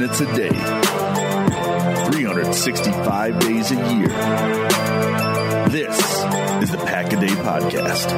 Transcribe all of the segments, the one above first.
minutes a day, 365 days a year. This is the Pack a Day Podcast.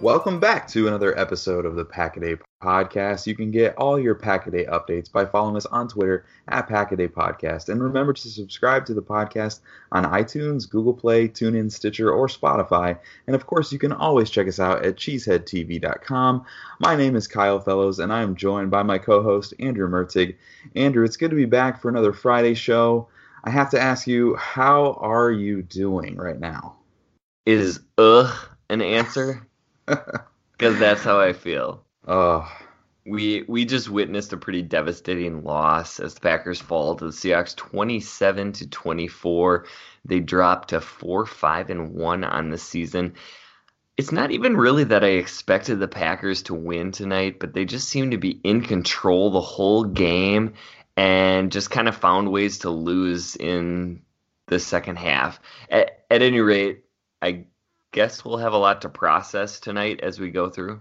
Welcome back to another episode of the Packaday Podcast. You can get all your Packaday updates by following us on Twitter at Packaday Podcast. And remember to subscribe to the podcast on iTunes, Google Play, TuneIn, Stitcher, or Spotify. And of course, you can always check us out at cheeseheadtv.com. My name is Kyle Fellows, and I am joined by my co host, Andrew Mertig. Andrew, it's good to be back for another Friday show. I have to ask you, how are you doing right now? Is ugh an answer? because that's how I feel. Oh, we we just witnessed a pretty devastating loss as the Packers fall to the Seahawks, twenty-seven to twenty-four. They dropped to four, five, and one on the season. It's not even really that I expected the Packers to win tonight, but they just seemed to be in control the whole game and just kind of found ways to lose in the second half. At, at any rate, I guess we'll have a lot to process tonight as we go through.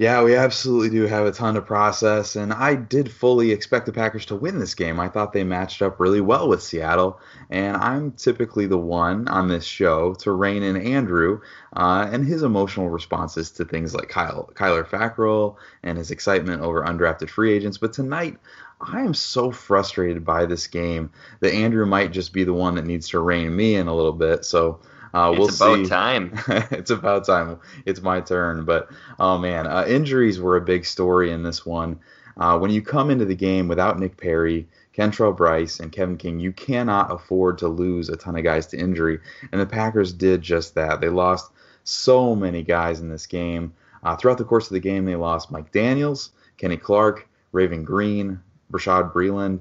Yeah, we absolutely do have a ton to process, and I did fully expect the Packers to win this game. I thought they matched up really well with Seattle, and I'm typically the one on this show to rein in Andrew uh, and his emotional responses to things like Kyle, Kyler Fackrell and his excitement over undrafted free agents. But tonight, I am so frustrated by this game that Andrew might just be the one that needs to rein me in a little bit. So uh, we'll it's about see. time. it's about time. It's my turn. But oh man, uh, injuries were a big story in this one. Uh, when you come into the game without Nick Perry, Kentrell Brice, and Kevin King, you cannot afford to lose a ton of guys to injury. And the Packers did just that. They lost so many guys in this game. Uh, throughout the course of the game, they lost Mike Daniels, Kenny Clark, Raven Greene, Bashaud Breeland,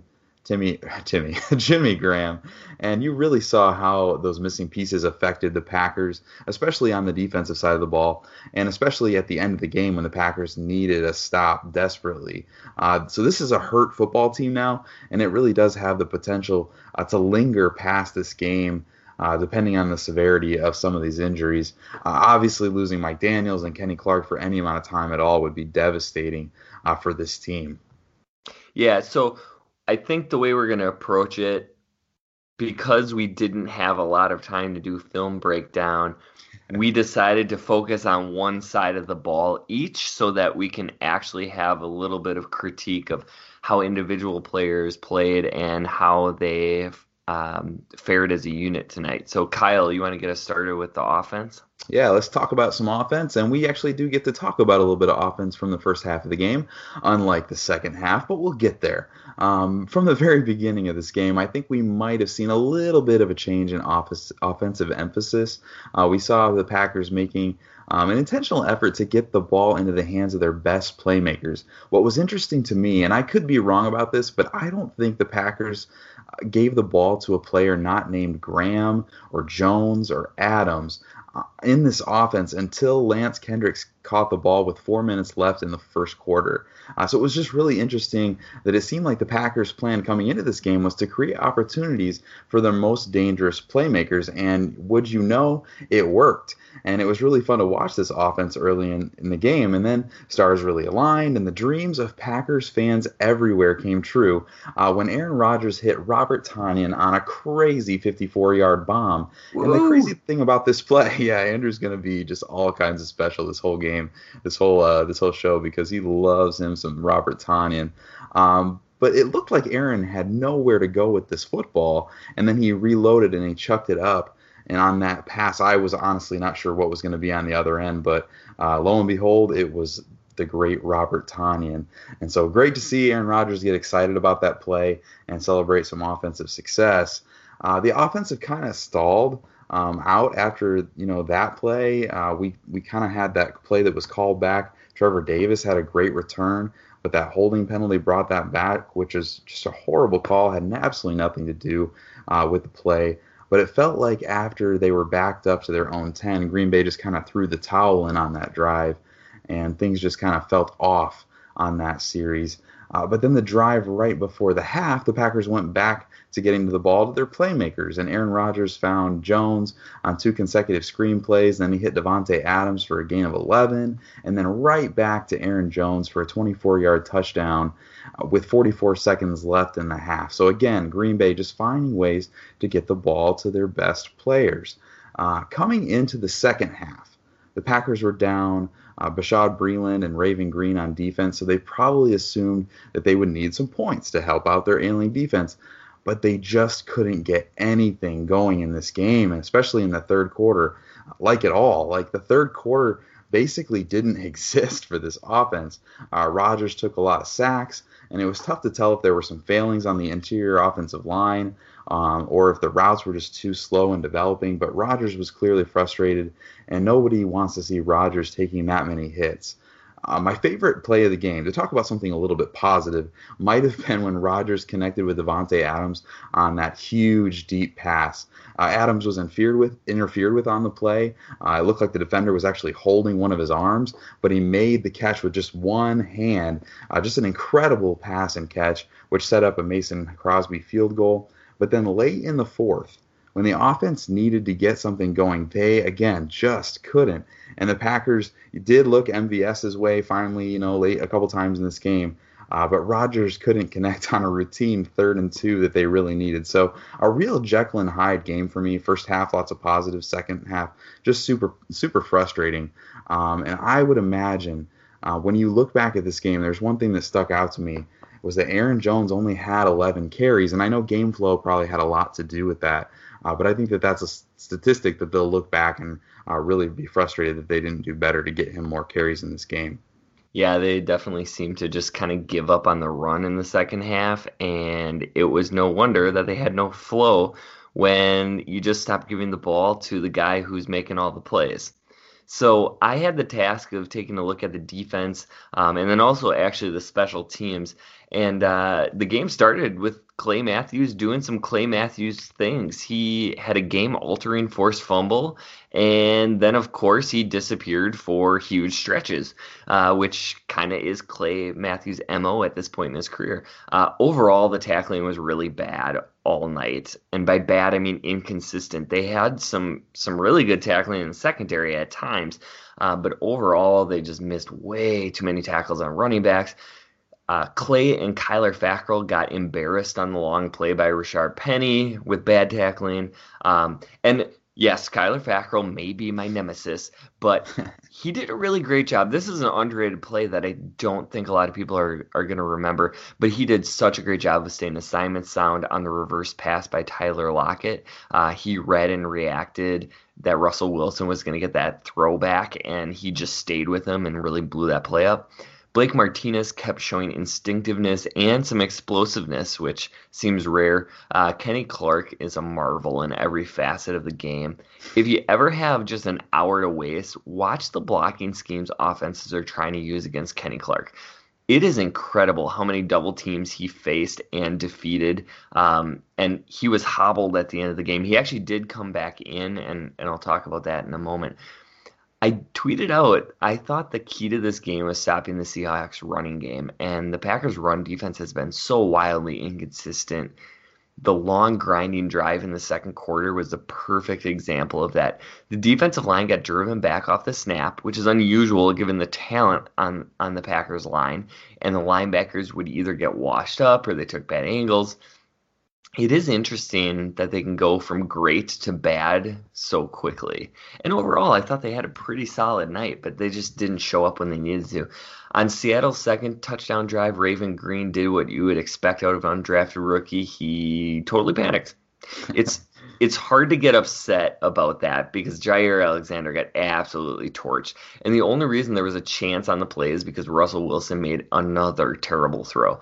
Timmy, Timmy, Jimmy Graham, and you really saw how those missing pieces affected the Packers, especially on the defensive side of the ball, and especially at the end of the game when the Packers needed a stop desperately. Uh, so this is a hurt football team now, and it really does have the potential uh, to linger past this game. Uh, depending on the severity of some of these injuries. Uh, obviously, losing Mike Daniels and Kenny Clark for any amount of time at all would be devastating uh, for this team. Yeah, so I think the way we're going to approach it, because we didn't have a lot of time to do film breakdown, we decided to focus on one side of the ball each so that we can actually have a little bit of critique of how individual players played and how they um, fared as a unit tonight. So, Kyle, you want to get us started with the offense? Yeah, let's talk about some offense. And we actually do get to talk about a little bit of offense from the first half of the game, unlike the second half, but we'll get there. Um, from the very beginning of this game, I think we might have seen a little bit of a change in office, offensive emphasis. Uh, we saw the Packers making um, an intentional effort to get the ball into the hands of their best playmakers. What was interesting to me, and I could be wrong about this, but I don't think the Packers uh, gave the ball to a player not named Graham or Jones or Adams uh, in this offense until Lance Kendricks caught the ball with four minutes left in the first quarter. Uh, so it was just really interesting that it seemed like the Packers' plan coming into this game was to create opportunities for their most dangerous playmakers. And would you know, it worked. And it was really fun to watch this offense early in, in the game. And then stars really aligned, and the dreams of Packers fans everywhere came true uh, when Aaron Rodgers hit Robert Tonyan on a crazy 54 yard bomb. Woo. And the crazy thing about this play, yeah, Andrew's going to be just all kinds of special this whole game, this whole uh, this whole show because he loves him some Robert Tonyan. Um, but it looked like Aaron had nowhere to go with this football, and then he reloaded and he chucked it up. And on that pass, I was honestly not sure what was going to be on the other end, but uh, lo and behold, it was the great Robert Tonyan. And so great to see Aaron Rodgers get excited about that play and celebrate some offensive success. Uh, the offensive kind of stalled um, out after you know that play. Uh, we we kind of had that play that was called back. Trevor Davis had a great return, but that holding penalty brought that back, which is just a horrible call. Had absolutely nothing to do uh, with the play. But it felt like after they were backed up to their own 10, Green Bay just kind of threw the towel in on that drive, and things just kind of felt off on that series. Uh, but then the drive right before the half, the Packers went back to getting the ball to their playmakers, and Aaron Rodgers found Jones on two consecutive screen plays. Then he hit Davante Adams for a gain of 11, and then right back to Aaron Jones for a 24-yard touchdown uh, with 44 seconds left in the half. So again, Green Bay just finding ways to get the ball to their best players. Uh, coming into the second half, the Packers were down uh, Bashaud Breeland and Raven Greene on defense, so they probably assumed that they would need some points to help out their ailing defense. But they just couldn't get anything going in this game, and especially in the third quarter, like at all. Like the third quarter basically didn't exist for this offense. Uh, Rodgers took a lot of sacks, and it was tough to tell if there were some failings on the interior offensive line um, or if the routes were just too slow in developing. But Rodgers was clearly frustrated, and nobody wants to see Rodgers taking that many hits. Uh, my favorite play of the game, to talk about something a little bit positive, might have been when Rodgers connected with Davante Adams on that huge deep pass. Uh, Adams was interfered with, interfered with on the play. Uh, it looked like the defender was actually holding one of his arms, but he made the catch with just one hand. Uh, just an incredible pass and catch, which set up a Mason Crosby field goal. But then late in the fourth, when the offense needed to get something going, they again just couldn't. And the Packers did look MVS's way finally, you know, late a couple times in this game. Uh, but Rodgers couldn't connect on a routine third and two that they really needed. So a real Jekyll and Hyde game for me. First half, lots of positives. Second half, just super super frustrating. Um, and I would imagine uh, when you look back at this game, there's one thing that stuck out to me was that Aaron Jones only had 11 carries, and I know game flow probably had a lot to do with that. Uh, but I think that that's a statistic that they'll look back and uh, really be frustrated that they didn't do better to get him more carries in this game. Yeah, they definitely seemed to just kind of give up on the run in the second half, and it was no wonder that they had no flow when you just stop giving the ball to the guy who's making all the plays. So I had the task of taking a look at the defense um, and then also actually the special teams. And uh, the game started with Clay Matthews doing some Clay Matthews things. He had a game altering forced fumble, and then, of course, he disappeared for huge stretches, uh, which kind of is Clay Matthews' MO at this point in his career. Uh, overall, the tackling was really bad all night. And by bad, I mean inconsistent. They had some, some really good tackling in the secondary at times, uh, but overall, they just missed way too many tackles on running backs. Uh, Clay and Kyler Fackrell got embarrassed on the long play by Rashaad Penny with bad tackling. Um, and yes, Kyler Fackrell may be my nemesis, but he did a really great job. This is an underrated play that I don't think a lot of people are, are going to remember, but he did such a great job of staying assignment sound on the reverse pass by Tyler Lockett. Uh, he read and reacted that Russell Wilson was going to get that throwback, and he just stayed with him and really blew that play up. Blake Martinez kept showing instinctiveness and some explosiveness, which seems rare. Uh, Kenny Clark is a marvel in every facet of the game. If you ever have just an hour to waste, watch the blocking schemes offenses are trying to use against Kenny Clark. It is incredible how many double teams he faced and defeated. Um, and he was hobbled at the end of the game. He actually did come back in, and, and I'll talk about that in a moment. I tweeted out I thought the key to this game was stopping the Seahawks running game, and the Packers' run defense has been so wildly inconsistent. The long grinding drive in the second quarter was the perfect example of that. The defensive line got driven back off the snap, which is unusual given the talent on, on the Packers line, and the linebackers would either get washed up or they took bad angles it is interesting that they can go from great to bad so quickly. And overall, I thought they had a pretty solid night, but they just didn't show up when they needed to. On Seattle's second touchdown drive, Raven Greene did what you would expect out of an undrafted rookie. He totally panicked. It's it's hard to get upset about that because Jaire Alexander got absolutely torched. And the only reason there was a chance on the play is because Russell Wilson made another terrible throw.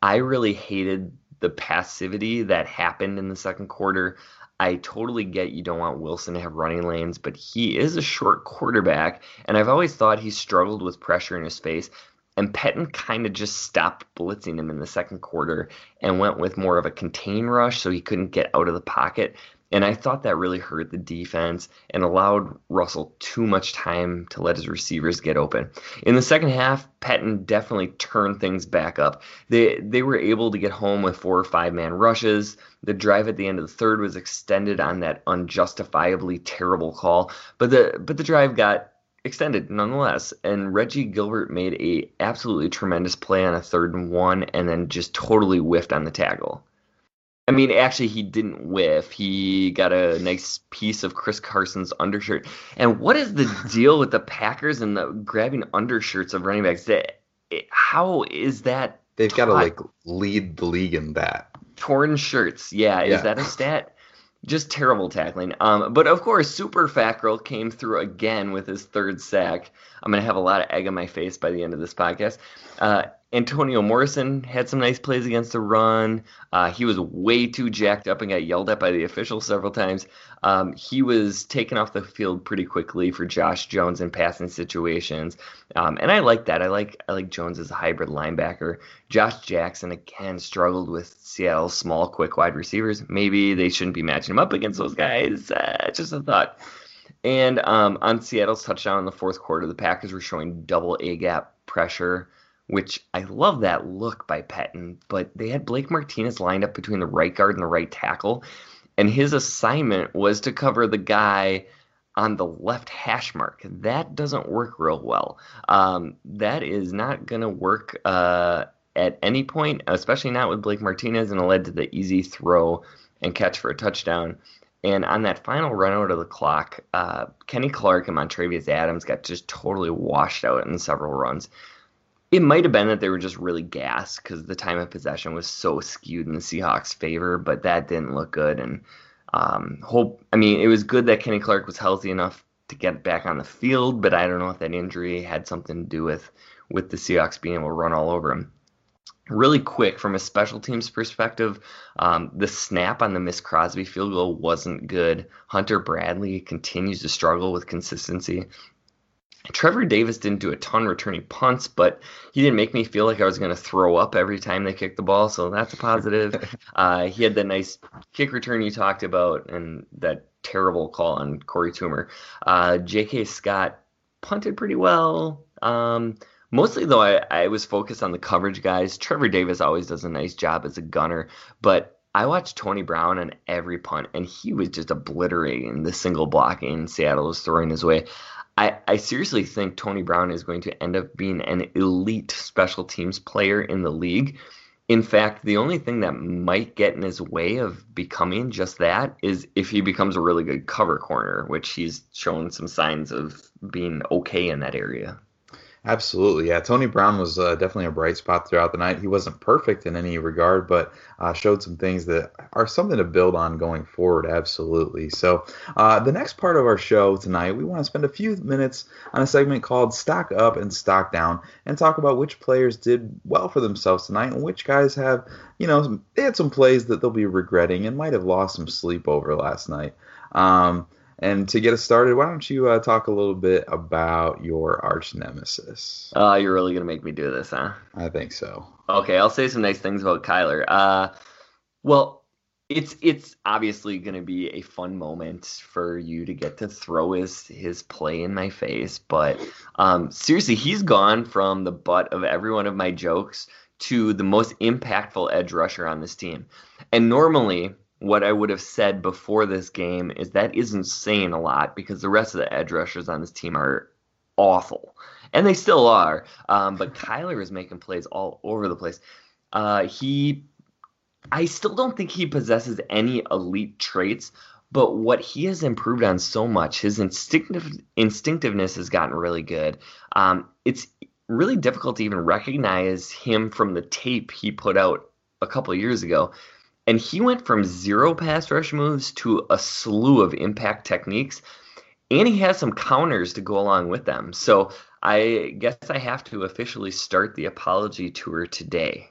I really hated the passivity that happened in the second quarter. I totally get you don't want Wilson to have running lanes, but he is a short quarterback, and I've always thought he struggled with pressure in his face. And Pettine kind of just stopped blitzing him in the second quarter and went with more of a contain rush so he couldn't get out of the pocket. And I thought that really hurt the defense and allowed Russell too much time to let his receivers get open. In the second half, Pettine definitely turned things back up. They they were able to get home with four or five man rushes. The drive at the end of the third was extended on that unjustifiably terrible call, but the but the drive got extended nonetheless. And Reggie Gilbert made a absolutely tremendous play on a third and one, and then just totally whiffed on the tackle. I mean, actually, he didn't whiff. He got a nice piece of Chris Carson's undershirt. And what is the deal with the Packers and the grabbing undershirts of running backs? That how is that? They've got to like lead the league in that. Torn shirts, yeah. yeah. Is that a stat? just terrible tackling. Um, but of course, Super Fat Girl came through again with his third sack. I'm gonna have a lot of egg on my face by the end of this podcast. Uh, Antonio Morrison had some nice plays against the run. Uh, he was way too jacked up and got yelled at by the officials several times. Um, he was taken off the field pretty quickly for Josh Jones in passing situations, um, and I like that. I like I like Jones as a hybrid linebacker. Josh Jackson again struggled with Seattle's small, quick wide receivers. Maybe they shouldn't be matching him up against those guys. Uh, just a thought. And um, on Seattle's touchdown in the fourth quarter, the Packers were showing double A gap pressure which I love that look by Pettine, but they had Blake Martinez lined up between the right guard and the right tackle, and his assignment was to cover the guy on the left hash mark. That doesn't work real well. Um, that is not going to work uh, at any point, especially not with Blake Martinez, and it led to the easy throw and catch for a touchdown. And on that final run out of the clock, uh, Kenny Clark and Montravius Adams got just totally washed out in several runs. It might have been that they were just really gassed because the time of possession was so skewed in the Seahawks' favor, but that didn't look good. And um, hope, I mean, it was good that Kenny Clark was healthy enough to get back on the field, but I don't know if that injury had something to do with with the Seahawks being able to run all over him. Really quick, from a special teams perspective, um, the snap on the Miss Crosby field goal wasn't good. Hunter Bradley continues to struggle with consistency. Trevor Davis didn't do a ton returning punts, but he didn't make me feel like I was going to throw up every time they kicked the ball, so that's a positive. uh, he had the nice kick return you talked about and that terrible call on Corey Toomer. Uh, J.K. Scott punted pretty well. Um, mostly, though, I, I was focused on the coverage guys. Trevor Davis always does a nice job as a gunner, but I watched Tony Brown on every punt, and he was just obliterating the single blocking Seattle was throwing his way. I, I seriously think Tony Brown is going to end up being an elite special teams player in the league. In fact, the only thing that might get in his way of becoming just that is if he becomes a really good cover corner, which he's shown some signs of being okay in that area. Absolutely, yeah. Tony Brown was uh, definitely a bright spot throughout the night. He wasn't perfect in any regard, but uh, showed some things that are something to build on going forward. Absolutely. So, uh, the next part of our show tonight, we want to spend a few minutes on a segment called "Stock Up and Stock Down" and talk about which players did well for themselves tonight and which guys have, you know, they had some plays that they'll be regretting and might have lost some sleep over last night. Um, and to get us started, why don't you uh, talk a little bit about your arch nemesis? Uh, you're really gonna make me do this, huh? I think so. Okay, I'll say some nice things about Kyler. Uh, well, it's it's obviously gonna be a fun moment for you to get to throw his his play in my face, but um, seriously, he's gone from the butt of every one of my jokes to the most impactful edge rusher on this team. And normally what I would have said before this game is that isn't saying a lot because the rest of the edge rushers on this team are awful. And they still are. Um, but Kyler is making plays all over the place. Uh, he, I still don't think he possesses any elite traits, but what he has improved on so much, his instinctive instinctiveness has gotten really good. Um, it's really difficult to even recognize him from the tape he put out a couple of years ago and he went from zero pass rush moves to a slew of impact techniques, and he has some counters to go along with them. So I guess I have to officially start the apology tour today.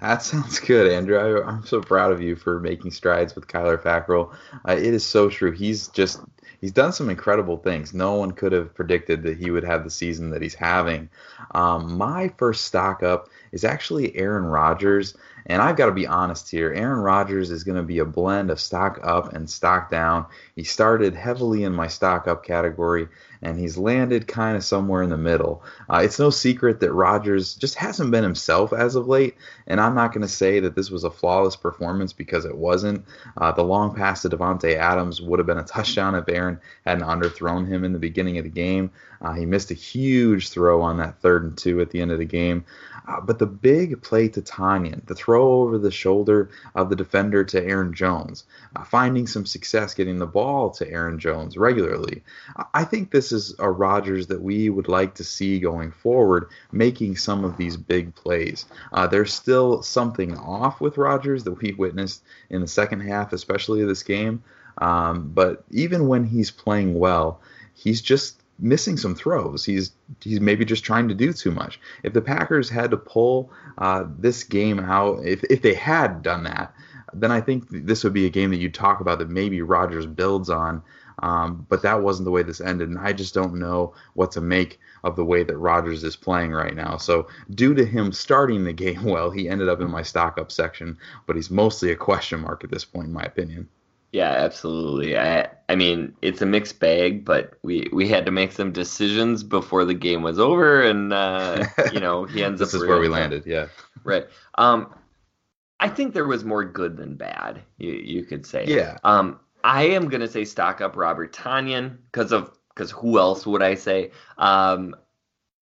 That sounds good, Andrew. I, am so proud of you for making strides with Kyler Fackrell. Uh, it is so true. He's just he's done some incredible things. No one could have predicted that he would have the season that he's having. Um, my first stock up is actually Aaron Rodgers, And I've got to be honest here. Aaron Rodgers is going to be a blend of stock up and stock down. He started heavily in my stock up category, and he's landed kind of somewhere in the middle. Uh, it's no secret that Rodgers just hasn't been himself as of late, and I'm not going to say that this was a flawless performance because it wasn't. Uh, the long pass to Davante Adams would have been a touchdown if Aaron hadn't underthrown him in the beginning of the game. Uh, he missed a huge throw on that third and two at the end of the game. Uh, but the big play to Tonyan, the throw over the shoulder of the defender to Aaron Jones, uh, finding some success getting the ball to Aaron Jones regularly. I think this is a Rodgers that we would like to see going forward, making some of these big plays. Uh, there's still something off with Rodgers that we witnessed in the second half, especially of this game. Um, but even when he's playing well, he's just missing some throws. He's he's maybe just trying to do too much. If the Packers had to pull uh, this game out, if if they had done that, then I think this would be a game that you'd talk about that maybe Rodgers builds on. Um, but that wasn't the way this ended, and I just don't know what to make of the way that Rodgers is playing right now. So, due to him starting the game well, he ended up in my stock up section, but he's mostly a question mark at this point, in my opinion. Yeah, absolutely. I I mean, it's a mixed bag, but we we had to make some decisions before the game was over, and uh, you know he ends this up. This is where we landed. Yeah. Right. Um, I think there was more good than bad. You you could say. Yeah. Um, I am gonna say stock up Robert Tonyan because of because who else would I say? Um,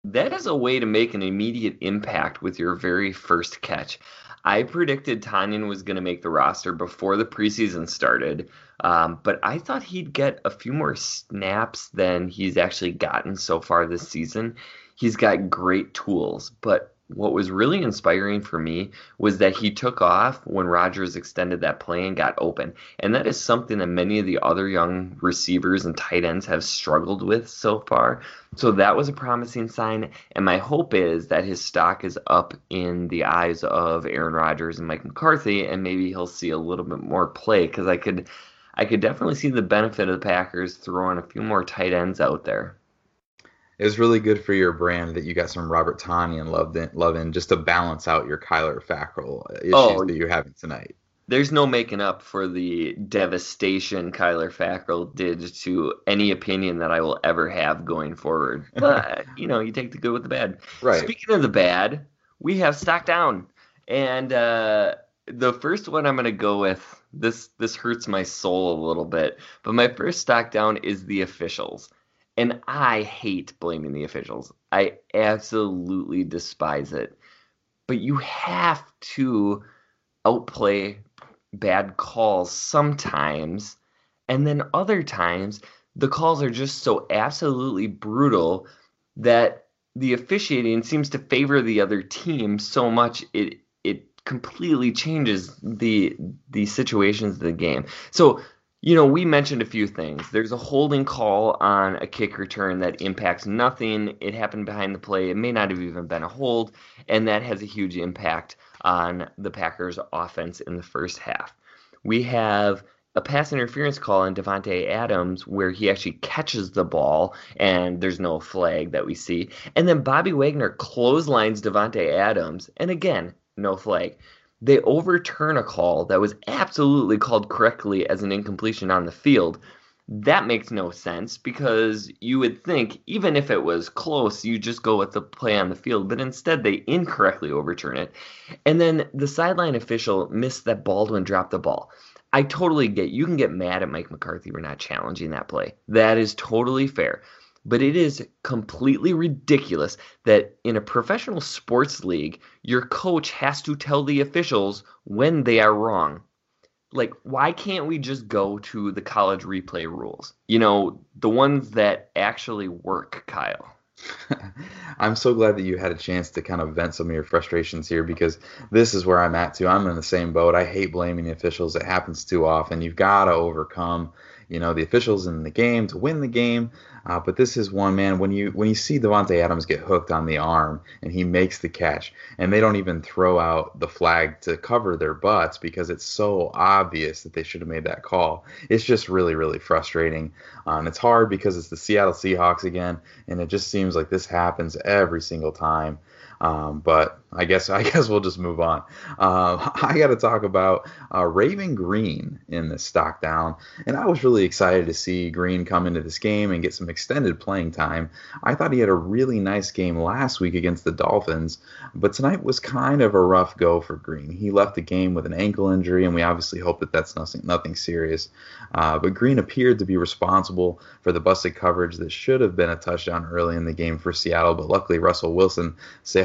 that is a way to make an immediate impact with your very first catch. I predicted Tonyan was going to make the roster before the preseason started, um, but I thought he'd get a few more snaps than he's actually gotten so far this season. He's got great tools, but what was really inspiring for me was that he took off when Rodgers extended that play and got open. And that is something that many of the other young receivers and tight ends have struggled with so far. So that was a promising sign. And my hope is that his stock is up in the eyes of Aaron Rodgers and Mike McCarthy, and maybe he'll see a little bit more play because I could. I could definitely see the benefit of the Packers throwing a few more tight ends out there it was really good for your brand that you got some Robert Tonyan loved in, love in just to balance out your Kyler Fackrell issues oh, that you're having tonight. There's no making up for the devastation Kyler Fackrell did to any opinion that I will ever have going forward. But you know, you take the good with the bad. Right. Speaking of the bad, we have stock down, and uh, the first one I'm going to go with. This this hurts my soul a little bit, but my first stock down is the officials. And I hate blaming the officials. I absolutely despise it. But you have to outplay bad calls sometimes. And then other times, the calls are just so absolutely brutal that the officiating seems to favor the other team so much it it completely changes the the situations of the game. So you know, we mentioned a few things. There's a holding call on a kick return that impacts nothing. It happened behind the play. It may not have even been a hold, and that has a huge impact on the Packers' offense in the first half. We have a pass interference call on Davante Adams where he actually catches the ball and there's no flag that we see. And then Bobby Wagner clotheslines Davante Adams, and again, no flag they overturn a call that was absolutely called correctly as an incompletion on the field. That makes no sense because you would think, even if it was close, you just go with the play on the field, but instead they incorrectly overturn it. And then the sideline official missed that Baldwin dropped the ball. I totally get you can get mad at Mike McCarthy for not challenging that play. That is totally fair. But it is completely ridiculous that in a professional sports league, your coach has to tell the officials when they are wrong. Like, why can't we just go to the college replay rules? You know, the ones that actually work, Kyle. I'm so glad that you had a chance to kind of vent some of your frustrations here because this is where I'm at too. I'm in the same boat. I hate blaming the officials. It happens too often. You've got to overcome you know the officials in the game to win the game. Uh, but this is one man when you when you see Davante Adams get hooked on the arm and he makes the catch, and they don't even throw out the flag to cover their butts because it's so obvious that they should have made that call. It's just really really frustrating. Um, it's hard because it's the Seattle Seahawks again, and it just seems like this happens every single time. Um, but I guess I guess we'll just move on. Uh, I got to talk about uh, Raven Greene in this stock down, and I was really excited to see Greene come into this game and get some extended playing time. I thought he had a really nice game last week against the Dolphins, but tonight was kind of a rough go for Greene. He left the game with an ankle injury, and we obviously hope that that's nothing nothing serious. Uh, but Greene appeared to be responsible for the busted coverage that should have been a touchdown early in the game for Seattle, but luckily Russell Wilson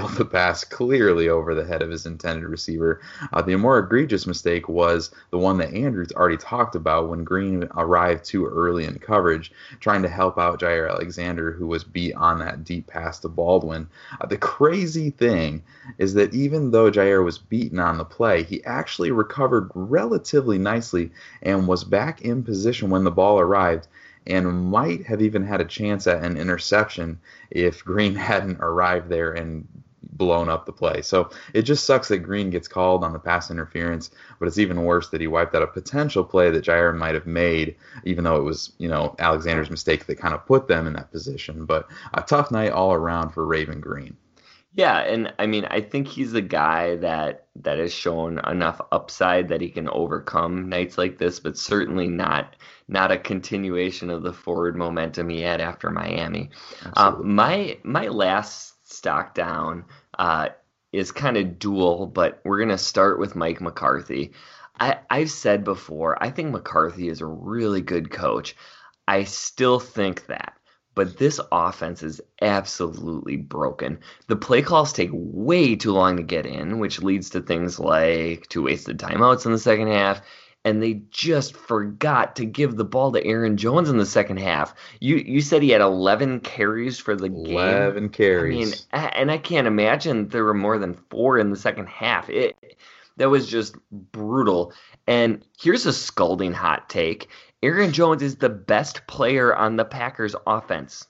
sailed the pass clearly over the head of his intended receiver. Uh, the more egregious mistake was the one that Andrews already talked about when Greene arrived too early in coverage, trying to help out Jaire Alexander, who was beat on that deep pass to Baldwin. Uh, the crazy thing is that even though Jaire was beaten on the play, he actually recovered relatively nicely and was back in position when the ball arrived and might have even had a chance at an interception if Greene hadn't arrived there and blown up the play. So it just sucks that Greene gets called on the pass interference, but it's even worse that he wiped out a potential play that Jaire might have made, even though it was, you know, Alexander's mistake that kind of put them in that position. But a tough night all around for Raven Greene. Yeah, and I mean, I think he's a guy that that has shown enough upside that he can overcome nights like this, but certainly not not a continuation of the forward momentum he had after Miami. Um, my my last stock down uh, is kind of dual, but we're going to start with Mike McCarthy. I, I've said before, I think McCarthy is a really good coach. I still think that. But this offense is absolutely broken. The play calls take way too long to get in, which leads to things like two wasted timeouts in the second half and they just forgot to give the ball to Aaron Jones in the second half. You you said he had 11 carries for the game. 11 carries. I mean, and I can't imagine there were more than 4 in the second half. It that was just brutal. And here's a scalding hot take. Aaron Jones is the best player on the Packers offense.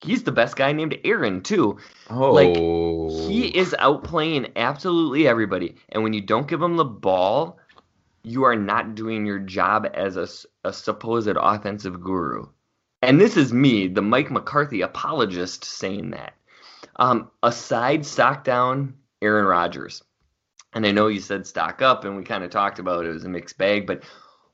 He's the best guy named Aaron too. Oh. Like he oh. is outplaying absolutely everybody. And when you don't give him the ball, you are not doing your job as a, a supposed offensive guru. And this is me, the Mike McCarthy apologist, saying that. Um, aside stock down Aaron Rodgers, and I know you said stock up, and we kind of talked about it, it was a mixed bag, but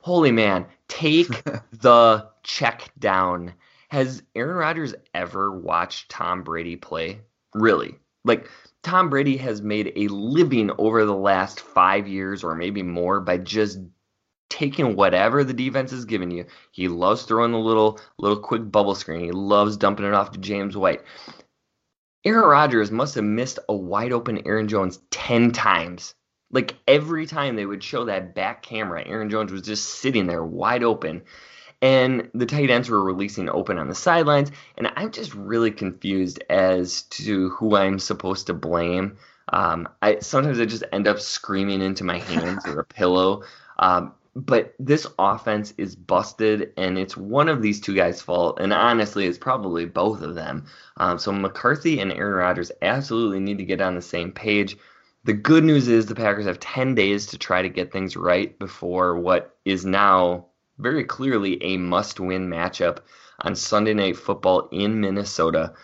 holy man, take the check down. Has Aaron Rodgers ever watched Tom Brady play? Really? Like, Tom Brady has made a living over the last five years or maybe more by just taking whatever the defense is giving you. He loves throwing the little little quick bubble screen. He loves dumping it off to James White. Aaron Rodgers must have missed a wide open Aaron Jones 10 times. Like every time they would show that back camera, Aaron Jones was just sitting there wide open and the tight ends were releasing open on the sidelines. And I'm just really confused as to who I'm supposed to blame. Um, I sometimes I just end up screaming into my hands or a pillow. Um, but this offense is busted, and it's one of these two guys' fault. And honestly, it's probably both of them. Um, so McCarthy and Aaron Rodgers absolutely need to get on the same page. The good news is the Packers have 10 days to try to get things right before what is now very clearly a must win matchup on Sunday Night Football in Minnesota.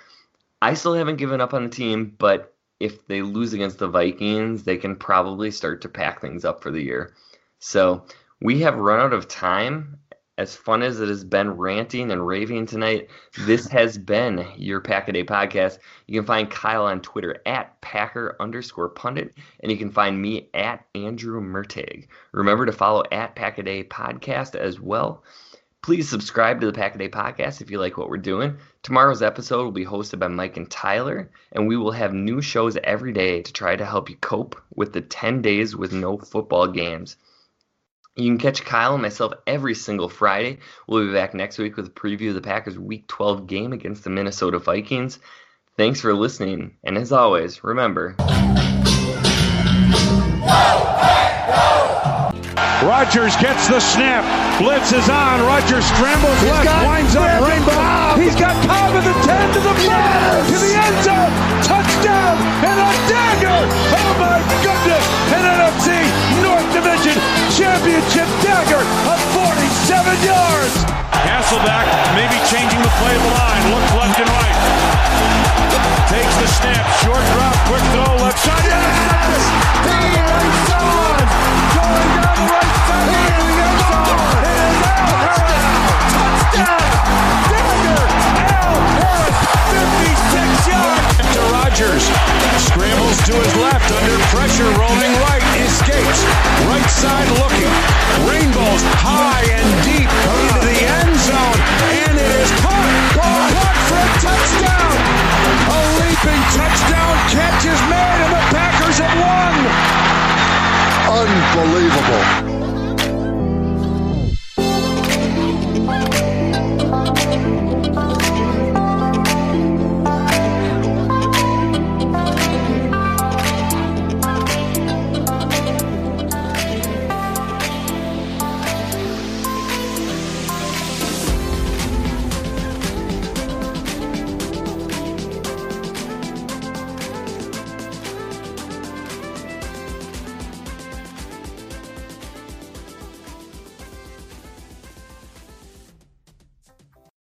I still haven't given up on the team, but if they lose against the Vikings, they can probably start to pack things up for the year. So we have run out of time as fun as it has been ranting and raving tonight, this has been your Pack a Day podcast. You can find Kyle on Twitter at Packer underscore pundit, and you can find me at Andrew Mertig. Remember to follow at Pack a Day podcast as well. Please subscribe to the Pack a Day podcast if you like what we're doing. Tomorrow's episode will be hosted by Mike and Tyler, and we will have new shows every day to try to help you cope with the 10 days with no football games. You can catch Kyle and myself every single Friday. We'll be back next week with a preview of the Packers' Week 12 game against the Minnesota Vikings. Thanks for listening, and as always, remember. Rodgers gets the snap. Blitz is on. Rodgers scrambles He's left, winds up rainbow. He's got Cobb at the 10 to the 5 Yes! to the end zone. Touchdown and a dagger! Oh my goodness! An NFC North Division Championship dagger of 47 yards! Hasselbeck maybe changing the play of the line. Looks left and right. Takes the snap. Short drop. Quick throw. Left side. Yes! He is on! Going down right side. He is on! It is out! Touchdown! yard. To Rodgers. Scrambles to his left under pressure, rolling right, escapes. Right side looking. Rainbows high and